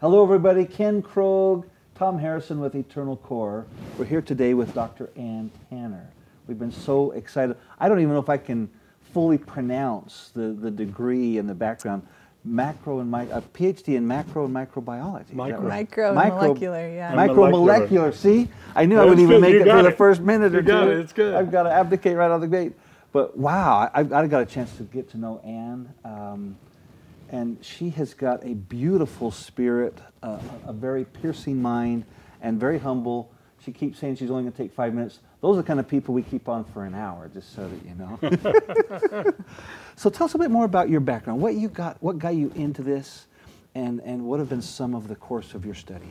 Hello, everybody. Ken Krogue, Tom Harrison with Eternal Core. We're here today with Dr. Ann Tanner. We've been so excited. I don't even know if I can fully pronounce the, the degree and the background. Macro and my, a PhD in macro and microbiology. Is Micro. right? Micro, Micro- molecular, yeah. And Micromolecular. See, I knew I wouldn't even make it got for the first minute or You got two. it. It's good. I've got to abdicate right out of the gate. But wow, I, I got a chance to get to know Anne, um, and she has got a beautiful spirit, uh, a a very piercing mind, and very humble. She keeps saying she's only going to take five minutes. Those are the kind of people we keep on for an hour, just so that you know. so tell us a bit more about your background. What you got? What got you into this? And, and what have been some of the course of your study?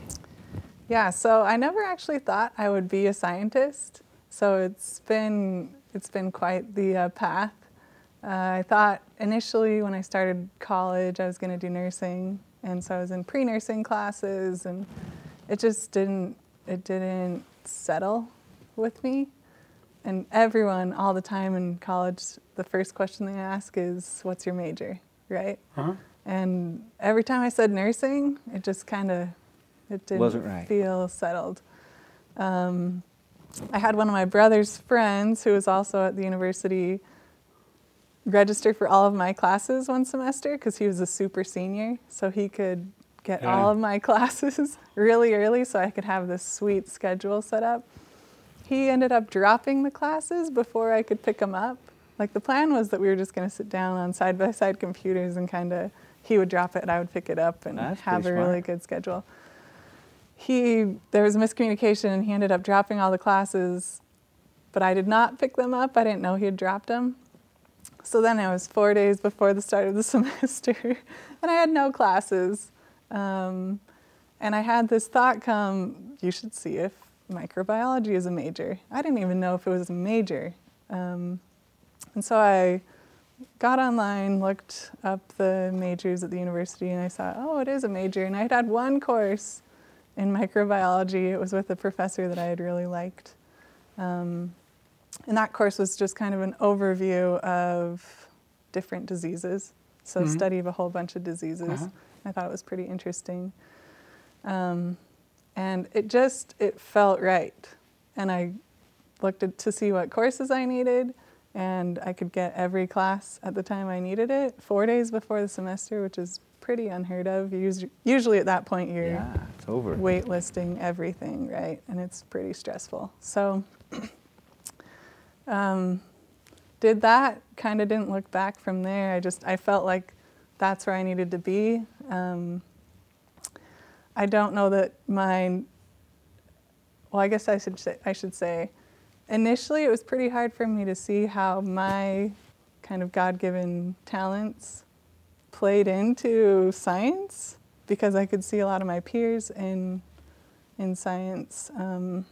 Yeah, so I never actually thought I would be a scientist. So it's been it's been quite the uh, path. Uh, I thought initially when I started college I was going to do nursing, and so I was in pre-nursing classes, and it just didn't it didn't settle with me. And everyone all the time in college, the first question they ask is, "What's your major?" Right? Uh-huh. And every time I said nursing, it just kind of it didn't Wasn't right. feel settled. Um, I had one of my brother's friends who was also at the university register for all of my classes one semester because he was a super senior, so he could get Yeah. all of my classes really early so I could have this sweet schedule set up. He ended up dropping the classes before I could pick them up. Like the plan was that we were just going to sit down on side by side computers and kind of he would drop it and I would pick it up and That's have a pretty really good schedule. He there was a miscommunication and he ended up dropping all the classes, but I did not pick them up. I didn't know he had dropped them. So then it was four days before the start of the semester, and I had no classes. Um, and I had this thought come: you should see if microbiology is a major. I didn't even know if it was a major. Um, and so I got online, looked up the majors at the university, and I saw, oh, it is a major. And I had had one course in microbiology. It was with a professor that I had really liked. Um, and that course was just kind of an overview of different diseases. So, Mhm. study of a whole bunch of diseases. Uh-huh. I thought it was pretty interesting. Um, and it just, it felt right. And I looked at, to see what courses I needed, and I could get every class at the time I needed it, four days before the semester, which is pretty unheard of. Usually, usually at that point, you're Yeah, it's over. waitlisting everything, right? And it's pretty stressful. So, um, did that. Kind of didn't look back from there. I just I felt like that's where I needed to be. Um, I don't know that my. Well, I guess I should say, I should say, initially it was pretty hard for me to see how my kind of God-given talents played into science because I could see a lot of my peers in in science um,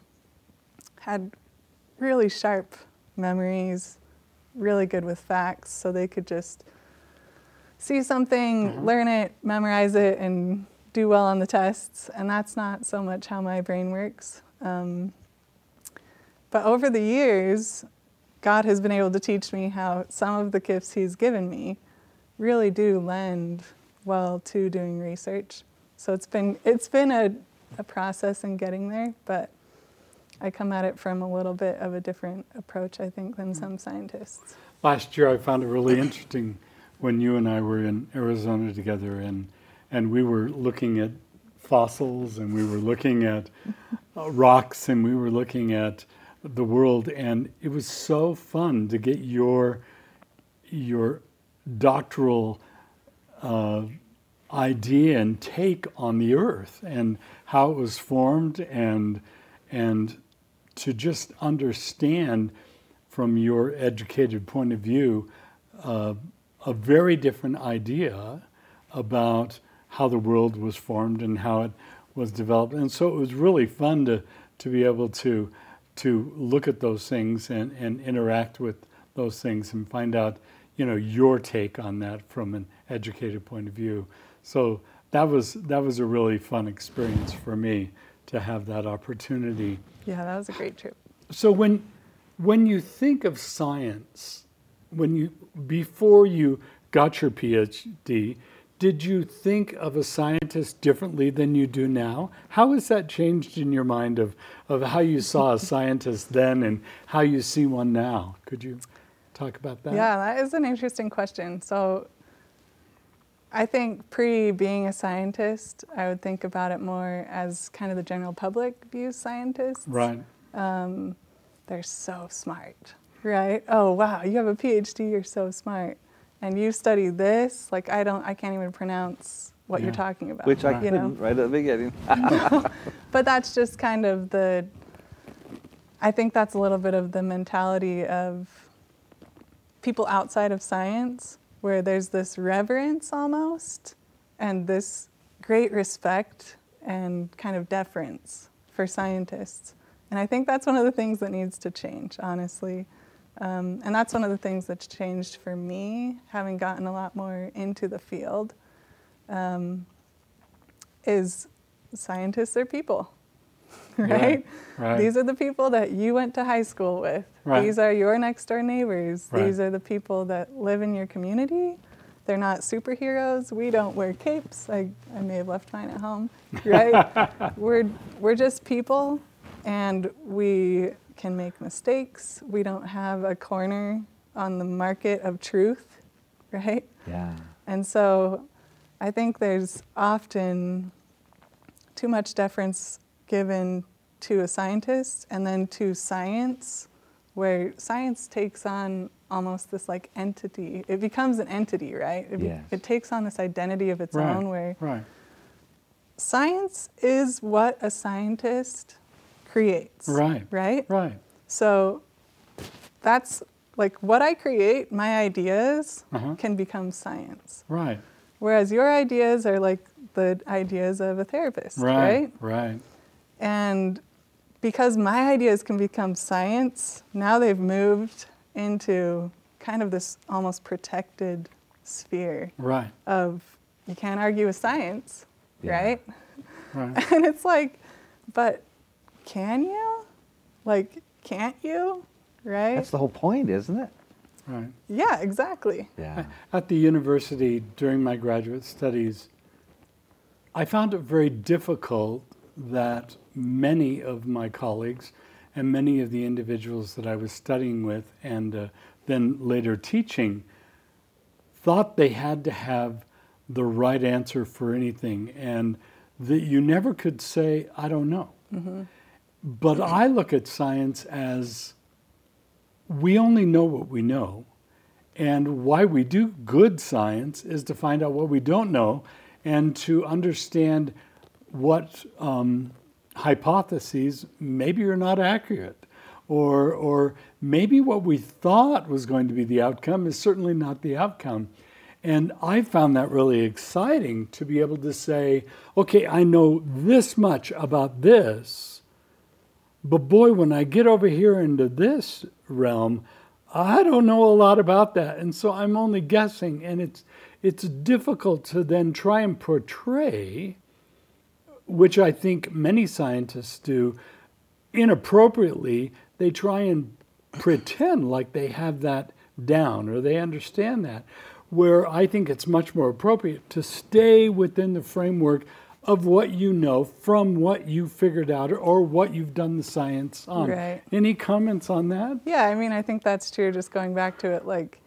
had really sharp memories, really good with facts, so they could just see something, learn it, memorize it, and do well on the tests. And that's not so much how my brain works. Um, but over the years, God has been able to teach me how some of the gifts He's given me really do lend well to doing research. So it's been it's been a, a process in getting there, but I come at it from a little bit of a different approach, I think, than some scientists. Last year, I found it really interesting when you and I were in Arizona together, and and we were looking at fossils, and we were looking at uh, rocks, and we were looking at the world, and it was so fun to get your your doctoral uh, idea and take on the earth and how it was formed and and to just understand from your educated point of view uh, a very different idea about how the world was formed and how it was developed. And so it was really fun to to be able to to look at those things and, and interact with those things and find out you know your take on that from an educated point of view. So that was that was a really fun experience for me to have that opportunity Yeah, that was a great trip. so when when you think of science when you before you got your phd did you think of a scientist differently than you do now? How has that changed in your mind of, of how you saw a scientist then and how you see one now? Could you talk about that? Yeah, that is an interesting question. So I think pre being a scientist, I would think about it more as kind of the general public views scientists. Right. Um, they're so smart, right? Oh, wow, you have a PhD, you're so smart. And you study this, like I don't, I can't even pronounce what Yeah. you're talking about. Which I Right. you know? couldn't right at the beginning. But that's just kind of the, I think that's a little bit of the mentality of people outside of science, where there's this reverence almost and this great respect and kind of deference for scientists. And I think that's one of the things that needs to change, honestly. Um, and that's one of the things that's changed for me, having gotten a lot more into the field, um, is scientists are people, right? Right, right. These are the people that you went to high school with. Right. These are your next door neighbors. Right. These are the people that live in your community. They're not superheroes. We don't wear capes. I, I may have left mine at home, right? we're, we're just people and we can make mistakes. We don't have a corner on the market of truth, right? yeah. And so I think there's often too much deference given to a scientist and then to science, where science takes on almost this like entity. It becomes an entity, right? It, Yes. it takes on this identity of its Right. own, where Right. science is what a scientist creates. Right. Right? Right. So that's like what I create, my ideas Uh-huh. can become science. Right. Whereas your ideas are like the ideas of a therapist, Right. right? Right. And because my ideas can become science, now they've moved into kind of this almost protected sphere Right. of you can't argue with science, Yeah. right? Right. And it's like, but can you? Like, can't you? Right? That's the whole point, isn't it? Right. yeah, exactly. Yeah. At the university during my graduate studies, I found it very difficult that many of my colleagues and many of the individuals that I was studying with and uh, then later teaching thought they had to have the right answer for anything and that you never could say, I don't know. But I look at science as we only know what we know. And why we do good science is to find out what we don't know and to understand what um, hypotheses maybe are not accurate. Or, or maybe what we thought was going to be the outcome is certainly not the outcome. And I found that really exciting to be able to say, okay, I know this much about this, but boy, when I get over here into this realm, I don't know a lot about that. And so I'm only guessing. And it's, it's difficult to then try and portray, which I think many scientists do inappropriately. They try and pretend like they have that down or they understand that. Where I think it's much more appropriate to stay within the framework of what you know from what you figured out or, or what you've done the science on. Right. Any comments on that? Yeah, I mean, I think that's true. Just going back to it, like,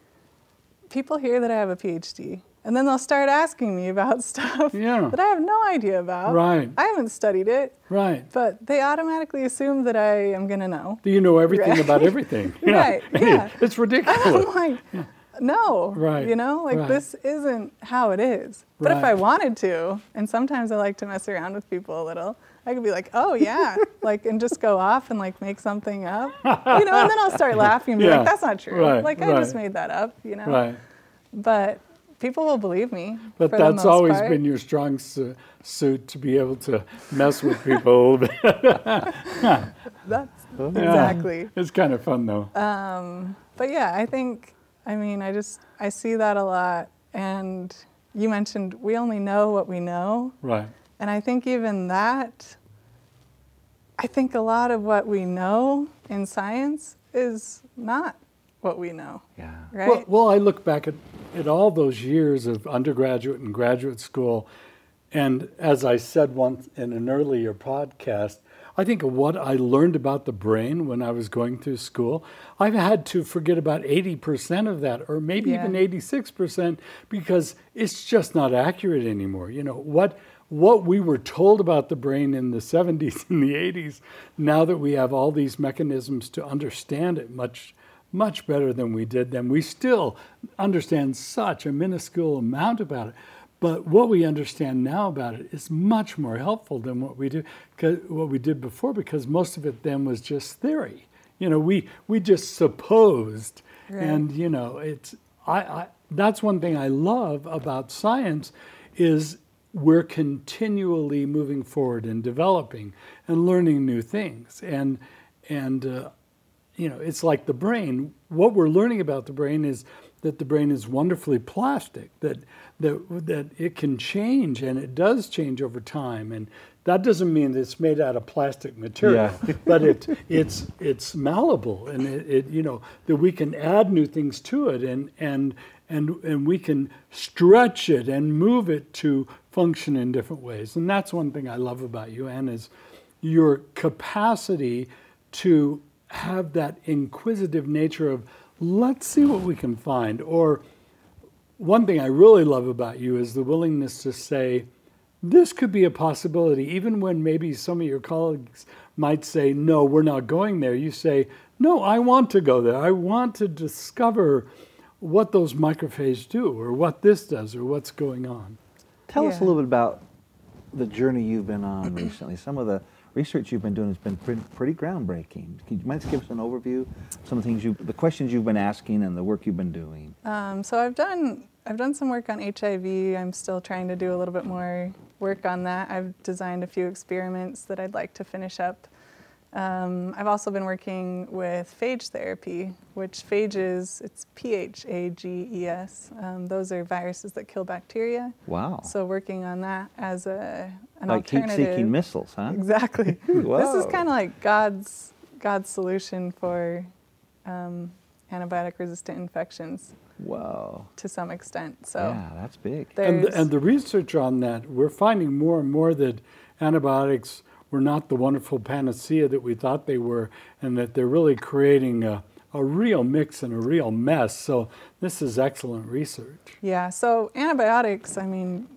people hear that I have a PhD, and then they'll start asking me about stuff Yeah. that I have no idea about. Right. I haven't studied it, Right. but they automatically assume that I am going to know. Do you know everything Right. about everything? Right, yeah. it's ridiculous. I'm like, no. Right, You know, like right. this isn't how it is. But if I wanted to, and sometimes I like to mess around with people a little, I could be like, oh yeah, like, and just go off and like make something up, you know, and then I'll start laughing and be Yeah, like, that's not true. right, like, I just made that up, you know. right. But people will believe me. But that's always part. been your strong su- suit to be able to mess with people a little bit. That's exactly. It's kind of fun though. Um, but yeah, I think, I mean, I just, I see that a lot. And you mentioned we only know what we know. right. And I think even that, I think a lot of what we know in science is not what we know, Yeah. right? Well, well, I look back at at all those years of undergraduate and graduate school, and as I said once in an earlier podcast, I think of what I learned about the brain when I was going through school. I've had to forget about 80% of that, or maybe Yeah. even 86%, because it's just not accurate anymore. You know, what, what we were told about the brain in the 70s and the 80s, now that we have all these mechanisms to understand it much, much better than we did then, we still understand such a minuscule amount about it. But what we understand now about it is much more helpful than what we do, what we did before, because most of it then was just theory. You know, we we just supposed, Right. and you know, it's I, I that's one thing I love about science is we're continually moving forward and developing and learning new things, and and uh, you know, it's like the brain. What we're learning about the brain is that the brain is wonderfully plastic, that, that, that it can change and it does change over time. And that doesn't mean that it's made out of plastic material, Yeah. but it, it's, it's malleable and it, it, you know, that we can add new things to it and, and, and, and we can stretch it and move it to function in different ways. And that's one thing I love about you, Anne, is your capacity to have that inquisitive nature of let's see what we can find or one thing i really love about you is the willingness to say this could be a possibility even when maybe some of your colleagues might say no we're not going there you say no i want to go there. I want to discover what those microphages do or what this does or what's going on. Tell us a little bit about the journey you've been on recently. Some of the research you've been doing has been pretty, groundbreaking. Can you mind give us an overview? Some of the things you, the questions you've been asking, and the work you've been doing. Um, so I've done I've done some work on HIV. I'm still trying to do a little bit more work on that. I've designed a few experiments that I'd like to finish up. Um, I've also been working with phage therapy, which phages it's P H A G E S. Um, those are viruses that kill bacteria. Wow. So working on that as a an like alternative. heat-seeking missiles, huh? Exactly. this is kind of like God's God's solution for um, antibiotic-resistant infections Wow. to some extent. So yeah, that's big. And the, and the research on that, we're finding more and more that antibiotics were not the wonderful panacea that we thought they were, and that they're really creating a, a real mix and a real mess. So this is excellent research. yeah. So antibiotics. I mean,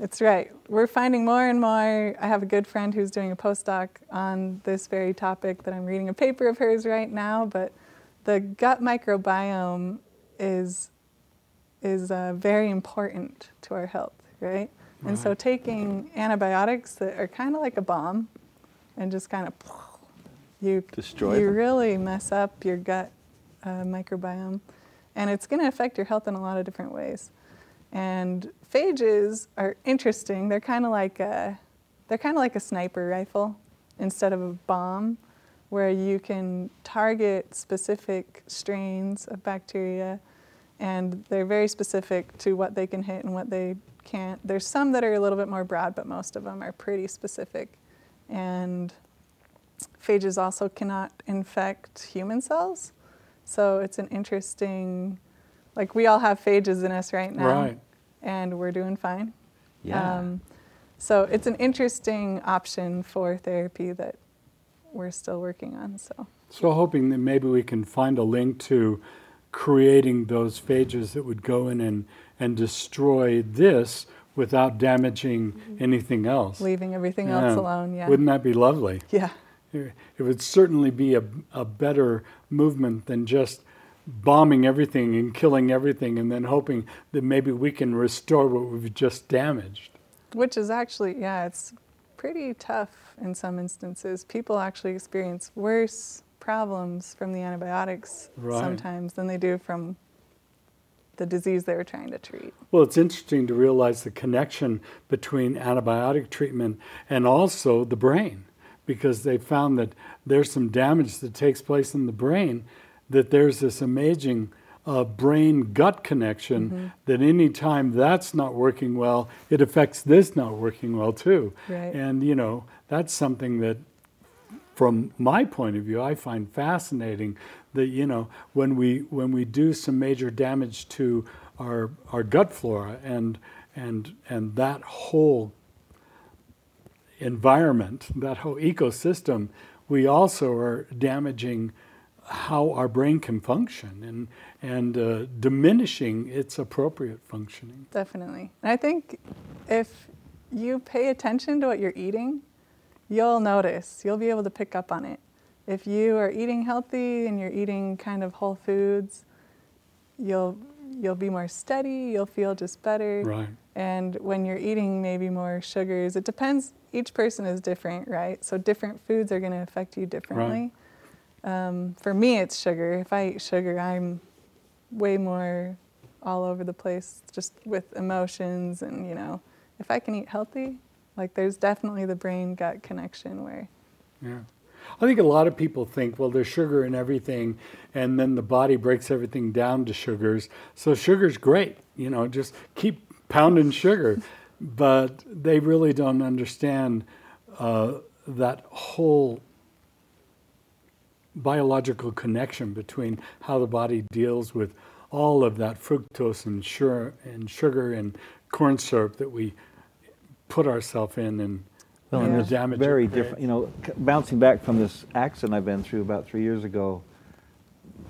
it's right. We're finding more and more. I have a good friend who's doing a postdoc on this very topic that I'm reading a paper of hers right now. But the gut microbiome is is uh, very important to our health, right? And so taking antibiotics that are kind of like a bomb, and just kind of you Destroy you them. really mess up your gut uh, microbiome, and it's going to affect your health in a lot of different ways. And phages are interesting. They're kind of like a they're kind of like a sniper rifle instead of a bomb, where you can target specific strains of bacteria, and they're very specific to what they can hit and what they can't. There's some that are a little bit more broad, but most of them are pretty specific. And phages also cannot infect human cells. So it's an interesting, like we all have phages in us right now, Right. and we're doing fine. Yeah. Um, so it's an interesting option for therapy that we're still working on. So So hoping that maybe we can find a link to creating those phages that would go in and, and destroy this without damaging mm-hmm. anything else. leaving everything else alone, yeah. Wouldn't that be lovely? yeah. It would certainly be a, a better movement than just bombing everything and killing everything and then hoping that maybe we can restore what we've just damaged. Which is actually, yeah, it's pretty tough in some instances. People actually experience worse problems from the antibiotics Right. sometimes than they do from the disease they were trying to treat. Well, it's interesting to realize the connection between antibiotic treatment and also the brain, because they found that there's some damage that takes place in the brain, that there's this amazing uh, brain gut connection that anytime that's not working well, it affects this not working well too. Right. And, you know, that's something that from my point of view, I find fascinating that you know when we when we do some major damage to our our gut flora and and and that whole environment, that whole ecosystem, we also are damaging how our brain can function and and uh, diminishing its appropriate functioning. Definitely. And I think if you pay attention to what you're eating, you'll notice. You'll be able to pick up on it. If you are eating healthy and you're eating kind of whole foods, you'll you'll be more steady, you'll feel just better. Right. And when you're eating maybe more sugars, it depends each person is different, right? So different foods are going to affect you differently. Um, for me, it's sugar. If I eat sugar, I'm way more all over the place, just with emotions and you know. If I can eat healthy, like there's definitely the brain gut connection where. Yeah. I think a lot of people think, well, there's sugar in everything, and then the body breaks everything down to sugars. So sugar's great, you know, just keep pounding sugar. But they really don't understand uh, that whole biological connection between how the body deals with all of that fructose and sugar and, sugar and corn syrup that we put ourselves in and Well, and and there's there's damage very different, you know, bouncing back from this accident I've been through about three years ago,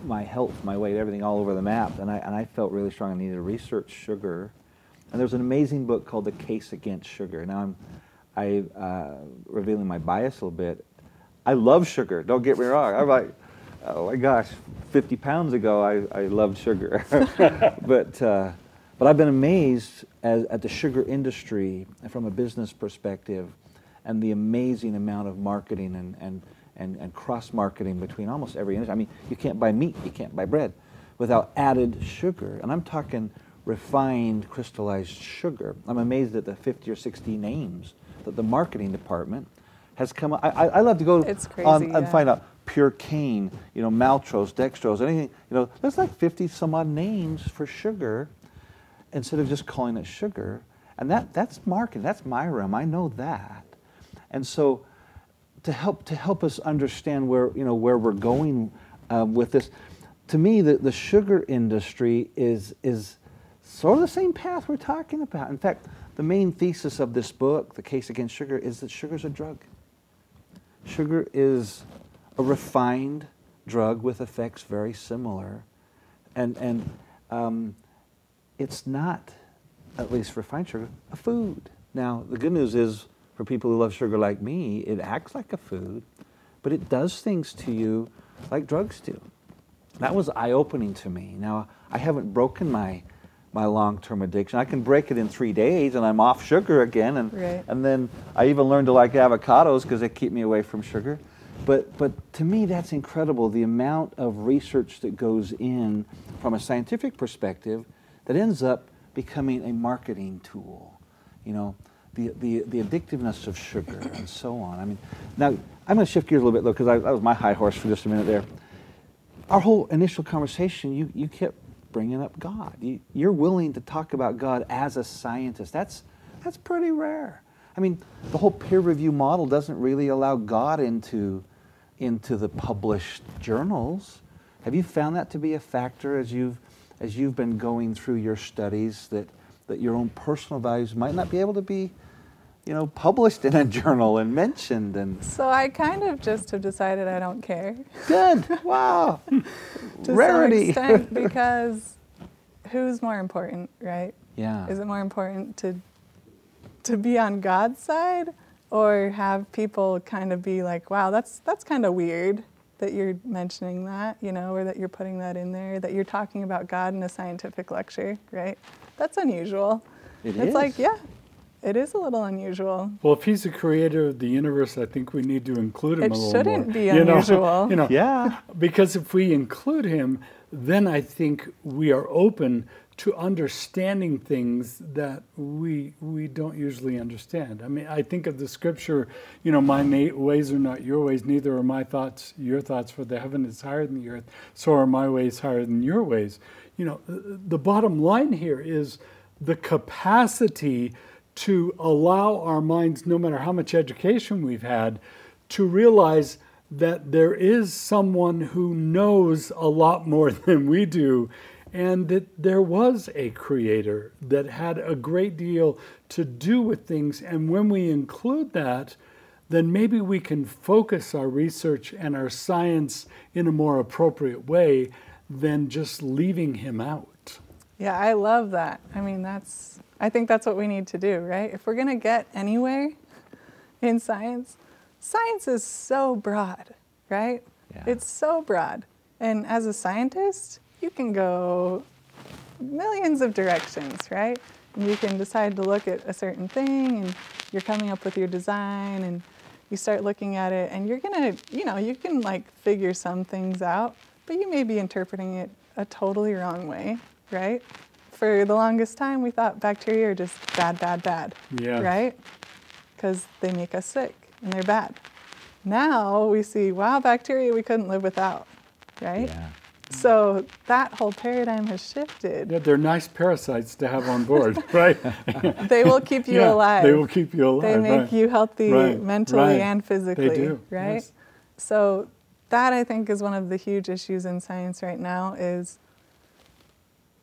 my health, my weight, everything all over the map, and I, and I felt really strong I needed to research sugar. And there's an amazing book called The Case Against Sugar. Now I'm I, uh, revealing my bias a little bit. I love sugar, don't get me wrong. I'm like, oh my gosh, 50 pounds ago I, I loved sugar. but, uh, but I've been amazed as, at the sugar industry from a business perspective and the amazing amount of marketing and, and, and, and cross marketing between almost every industry. I mean, you can't buy meat, you can't buy bread without added sugar. And I'm talking refined, crystallized sugar. I'm amazed at the 50 or 60 names that the marketing department has come up. I, I, I love to go crazy, on and find out pure cane, you know, maltose, dextrose, anything. You know, there's like 50 some odd names for sugar instead of just calling it sugar. And that, that's marketing, that's my realm, I know that. And so to help, to help us understand where, you know, where we're going um, with this, to me, the, the sugar industry is, is sort of the same path we're talking about. In fact, the main thesis of this book, The Case Against Sugar, is that sugar's a drug. Sugar is a refined drug with effects very similar. And, and um, it's not, at least refined sugar, a food. Now, the good news is for people who love sugar like me, it acts like a food, but it does things to you like drugs do. That was eye opening to me. Now, I haven't broken my, my long term addiction. I can break it in three days and I'm off sugar again. And, Right. and then I even learned to like avocados because they keep me away from sugar. But, but to me, that's incredible the amount of research that goes in from a scientific perspective that ends up becoming a marketing tool. You know, the, the, the addictiveness of sugar and so on. I mean, now I'm going to shift gears a little bit though, because that was my high horse for just a minute there. Our whole initial conversation, you, you kept bringing up God. You, you're willing to talk about God as a scientist. That's, that's pretty rare. I mean, the whole peer review model doesn't really allow God into, into the published journals. Have you found that to be a factor as you've, as you've been going through your studies that, that your own personal values might not be able to be, you know, published in a journal and mentioned and So I kind of just have decided I don't care. good. Wow. to Rarity. some extent because who's more important, right? yeah. Is it more important to to be on God's side or have people kind of be like, "Wow, that's that's kind of weird that you're mentioning that, you know, or that you're putting that in there, that you're talking about God in a scientific lecture, right? That's unusual." It it's is. like, yeah, it is a little unusual. Well, if he's the creator of the universe, I think we need to include him It a little more. It shouldn't more. be You know? unusual. You know, Yeah. because if we include him, then I think we are open to understanding things that we we don't usually understand. I mean, I think of the scripture, you know, my na- ways are not your ways, neither are my thoughts your thoughts. For the heaven is higher than the earth, so are my ways higher than your ways. You know, the bottom line here is the capacity to allow our minds, no matter how much education we've had, to realize that there is someone who knows a lot more than we do and that there was a creator that had a great deal to do with things. And when we include that, then maybe we can focus our research and our science in a more appropriate way than just leaving him out. Yeah, I love that. I mean, that's, I think that's what we need to do, right? If we're going to get anywhere in science, science is so broad, right? Yeah. It's so broad. And as a scientist, you can go millions of directions, right? And you can decide to look at a certain thing and you're coming up with your design and you start looking at it and you're going to, you know, you can like figure some things out, but you may be interpreting it a totally wrong way, right? For the longest time, we thought bacteria are just bad, bad, bad, Yeah. right? Because they make us sick and they're bad. Now we see, wow, bacteria we couldn't live without, right? Yeah. So that whole paradigm has shifted. Yeah, they're nice parasites to have on board, right? They will keep you yeah, alive. They will keep you alive. They make right. you healthy Right, mentally right. and physically, They do, right? yes. So that I think is one of the huge issues in science right now is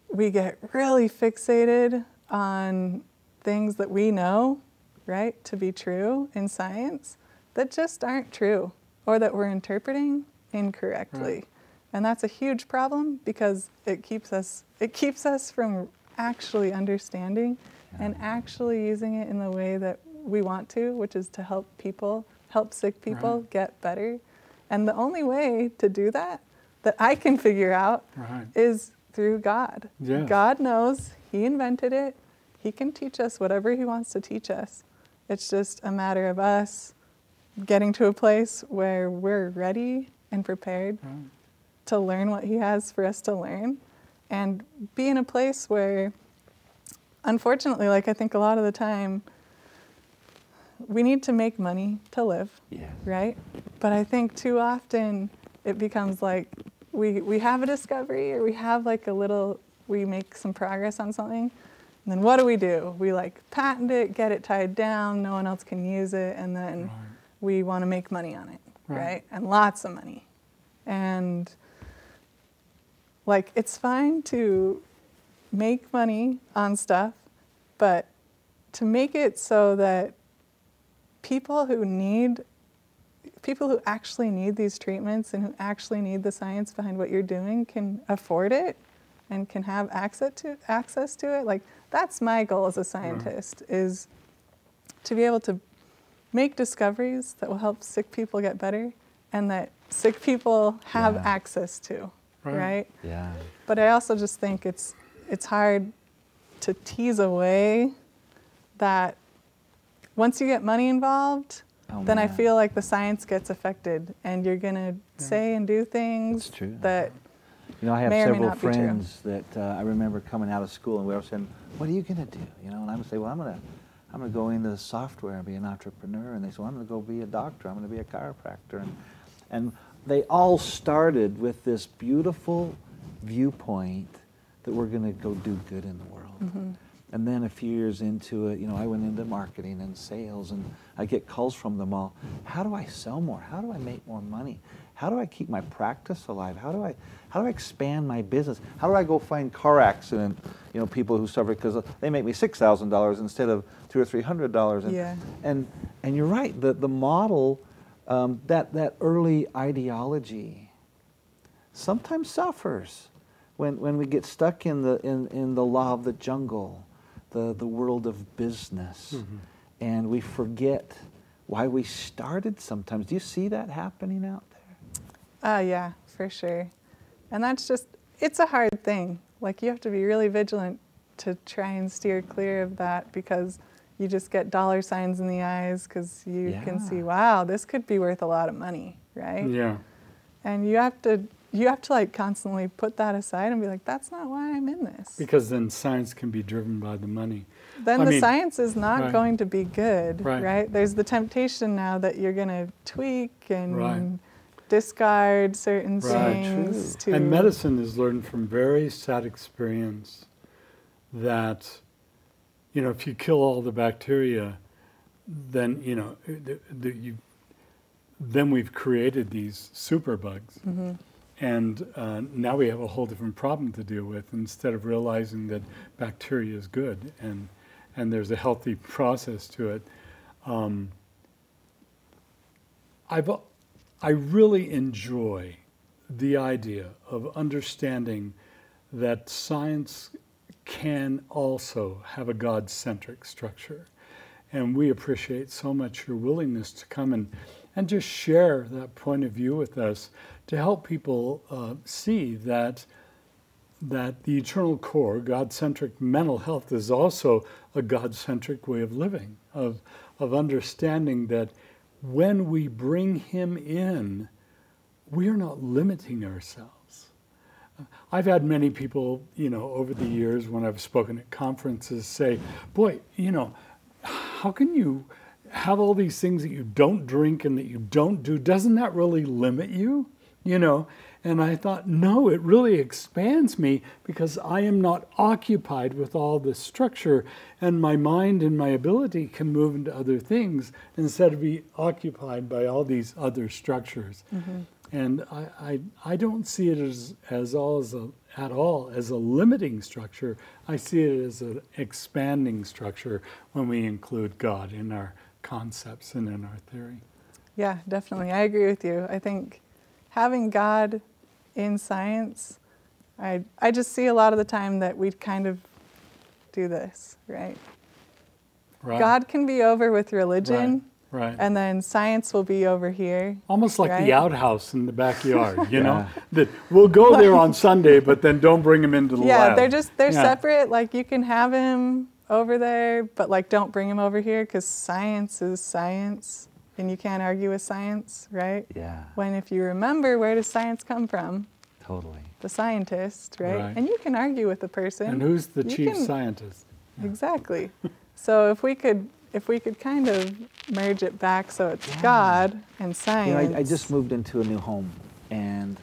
we get really fixated on things that we know, right, to be true in science that just aren't true or that we're interpreting incorrectly. Right. And that's a huge problem because it keeps us it keeps us from actually understanding and actually using it in the way that we want to, which is to help people, help sick people Right. get better. And the only way to do that that I can figure out Right. is through God. God knows He invented it. He can teach us whatever He wants to teach us. It's just a matter of us getting to a place where we're ready and prepared Right. to learn what He has for us to learn and be in a place where, unfortunately, like I think a lot of the time, we need to make money to live Yeah. right? But I think too often it becomes like we, we have a discovery or we have like a little, we make some progress on something. And then what do we do? We like patent it, get it tied down, no one else can use it, and then Right. we want to make money on it, Right. right? And lots of money. And like it's fine to make money on stuff, but to make it so that people who need people who actually need these treatments and who actually need the science behind what you're doing can afford it and can have access to access to it like that's my goal as a scientist is to be able to make discoveries that will help sick people get better and that sick people have Yeah. access to Right. right Yeah. but I also just think it's it's hard to tease away that once you get money involved, Oh, then I feel like the science gets affected and you're going to say and do things That's true. that You know, I have may or may several not be true. friends that uh, I remember coming out of school and we were saying, "What are you going to do?" You know, and I would say, "Well, I'm going to, I'm going to go into software and be an entrepreneur." And they said, "Well, I'm going to go be a doctor. I'm going to be a chiropractor." And and they all started with this beautiful viewpoint that we're going to go do good in the world. Mm-hmm. And then a few years into it, you know, I went into marketing and sales, and I get calls from them all. How do I sell more? How do I make more money? How do I keep my practice alive? How do I, how do I expand my business? How do I go find car accident, you know, people who suffer because they make me six thousand dollars instead of two or three hundred dollars? And, Yeah. and and you're right. The the model, um, that that early ideology, sometimes suffers when, when we get stuck in the, in, in the law of the jungle, the, the world of business, and we forget why we started sometimes. Do you see that happening out there? uh yeah, for sure. And that's just it's a hard thing. Like you have to be really vigilant to try and steer clear of that because you just get dollar signs in the eyes cuz you can see wow, this could be worth a lot of money, right? Yeah. And you have to you have to like constantly put that aside and be like, that's not why I'm in this. Because then science can be driven by the money. then I the mean- science is not Right. going to be good, Right. right. There's the temptation now that you're going to tweak and Right. discard certain Right. things True. to And medicine has learned from very sad experience that, you know, if you kill all the bacteria, then you know, the, the, you, then we've created these superbugs, mm-hmm. And uh, now we have a whole different problem to deal with instead of realizing that bacteria is good and, and there's a healthy process to it. Um, I've, I really enjoy the idea of understanding that science can also have a God centric structure. And we appreciate so much your willingness to come and, and just share that point of view with us to help people uh, see that, that the eternal core, God centric mental health, is also a God centric way of living, of, of understanding that when we bring Him in, we are not limiting ourselves. I've had many people, you know, over the years when I've spoken at conferences say, boy, you know, how can you have all these things that you don't drink and that you don't do? Doesn't that really limit you? You know, and I thought, no, it really expands me because I am not occupied with all this structure, and my mind and my ability can move into other things instead of be occupied by all these other structures. Mm-hmm. And I, I, I, don't see it as, as, all as a, at all as a limiting structure. I see it as an expanding structure when we include God in our concepts and in our theory. Yeah, definitely. I agree with you. I think having God in science, I, I just see a lot of the time that we kind of do this, right? right. God can be over with religion. Right. right. And then science will be over here. Almost like right? the outhouse in the backyard, you yeah. know? That we'll go there on Sunday, but then don't bring him into the yeah, lab. Yeah, they're just they're yeah. separate. Like you can have him over there, but like don't bring him over here because science is science and you can't argue with science, right? Yeah. When if you remember where does science come from? Totally. The scientist, right? right. And you can argue with the person. And who's the you chief can, scientist? Exactly. so if we could if we could kind of merge it back so it's yeah. God and science. You know, I, I, just moved into a new home and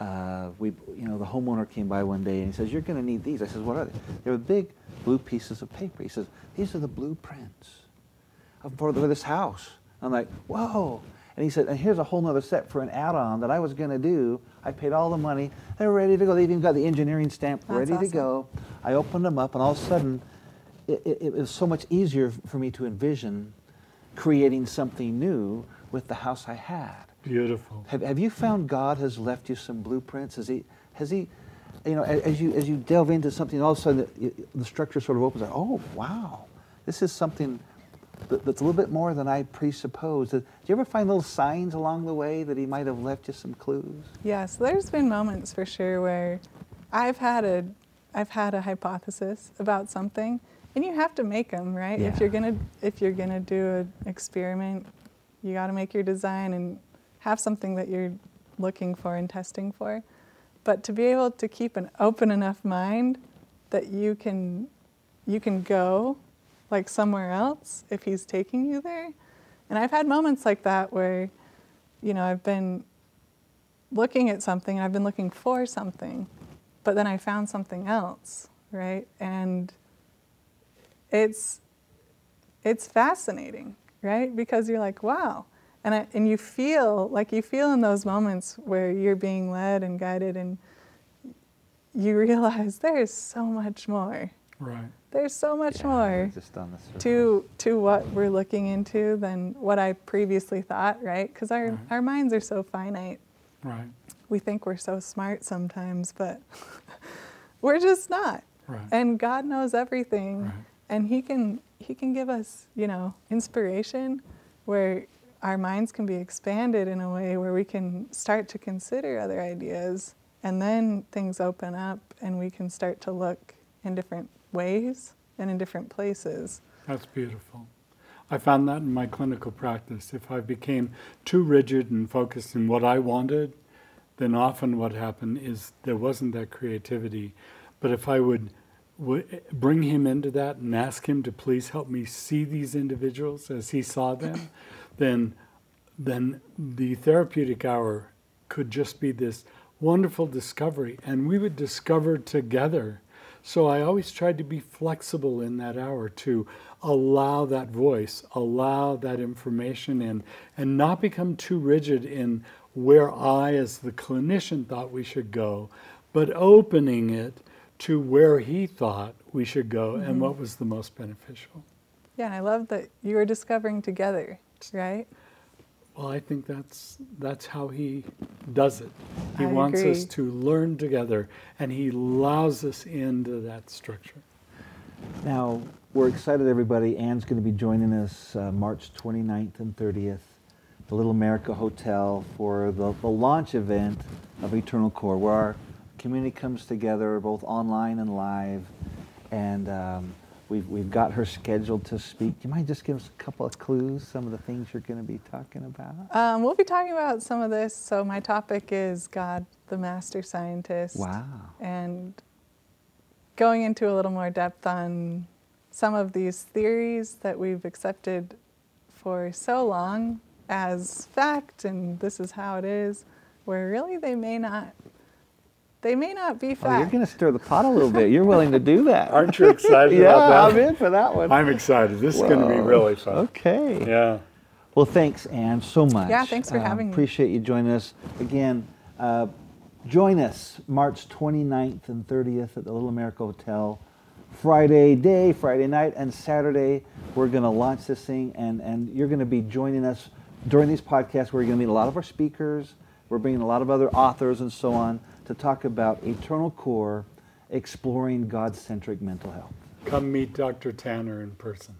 uh, we, you know, the homeowner came by one day and he says, "You're going to need these." I says, "What are they?" They were big blue pieces of paper. He says, "These are the blueprints for this house." I'm like, whoa. And he said, and here's a whole other set for an add-on that I was going to do. I paid all the money. They were ready to go. They even got the engineering stamp That's ready awesome. to go. I opened them up, and all of a sudden, it, it, it, was so much easier for me to envision creating something new with the house I had. Beautiful. Have, have you found God has left you some blueprints? Has he, has he, you know, as you, as you delve into something, all of a sudden the, the structure sort of opens up. Oh, wow. This is something that's a little bit more than I presupposed. Do you ever find little signs along the way that he might have left you some clues? Yes, there's been moments for sure where I've had a, I've had a hypothesis about something, and you have to make them, right? Yeah. If you're gonna, if you're gonna do an experiment, you got to make your design and have something that you're looking for and testing for. But to be able to keep an open enough mind that you can, you can go like somewhere else if he's taking you there. And I've had moments like that where, you know, I've been looking at something, and I've been looking for something, but then I found something else, right? And it's it's fascinating, right? Because you're like, wow. And I, and you feel like you feel in those moments where you're being led and guided and you realize there's so much more. Right. There's so much yeah, more to to what we're looking into than what I previously thought, right? Because our, right. our minds are so finite. Right. We think we're so smart sometimes, but we're just not. Right. And God knows everything. Right. And He can He can give us, you know, inspiration where our minds can be expanded in a way where we can start to consider other ideas and then things open up and we can start to look in different ways and in different places. That's beautiful. I found that in my clinical practice. If I became too rigid and focused in what I wanted, then often what happened is there wasn't that creativity. But if I would bring him into that and ask him to please help me see these individuals as he saw them, then then the therapeutic hour could just be this wonderful discovery, and we would discover together. So I always tried to be flexible in that hour to allow that voice, allow that information in, and not become too rigid in where I, as the clinician, thought we should go, but opening it to where he thought we should go and mm-hmm. what was the most beneficial. Yeah, I love that you were discovering together, right? Well, I think that's that's how he does it. He I wants us to learn together, and he allows us into that structure. Now, we're excited, everybody. Anne's going to be joining us uh, March 29th and 30th, the Little America Hotel, for the, the launch event of Eternal Core, where our community comes together, both online and live. And um, we've, we've got her scheduled to speak. Do you mind just give us a couple of clues, some of the things you're going to be talking about? Um, we'll be talking about some of this. So, my topic is God, the master scientist. Wow. And going into a little more depth on some of these theories that we've accepted for so long as fact and this is how it is, where really they may not. They may not be Oh, you're going to stir the pot a little bit. You're willing to do that. Aren't you excited yeah, about I'm in for that one. I'm excited. This is going to be really fun. Okay. Yeah. Well, thanks, Anne, so much. Yeah, thanks for Um, having me. Appreciate you joining us. Again, uh, join us March 29th and 30th at the Little America Hotel. Friday day, Friday night, and Saturday, we're going to launch this thing, and, and you're going to be joining us during these podcasts. We're going to meet a lot of our speakers. We're bringing a lot of other authors and so on to talk about Eternal Core, exploring God centric mental health. Come meet Dr. Tanner in person.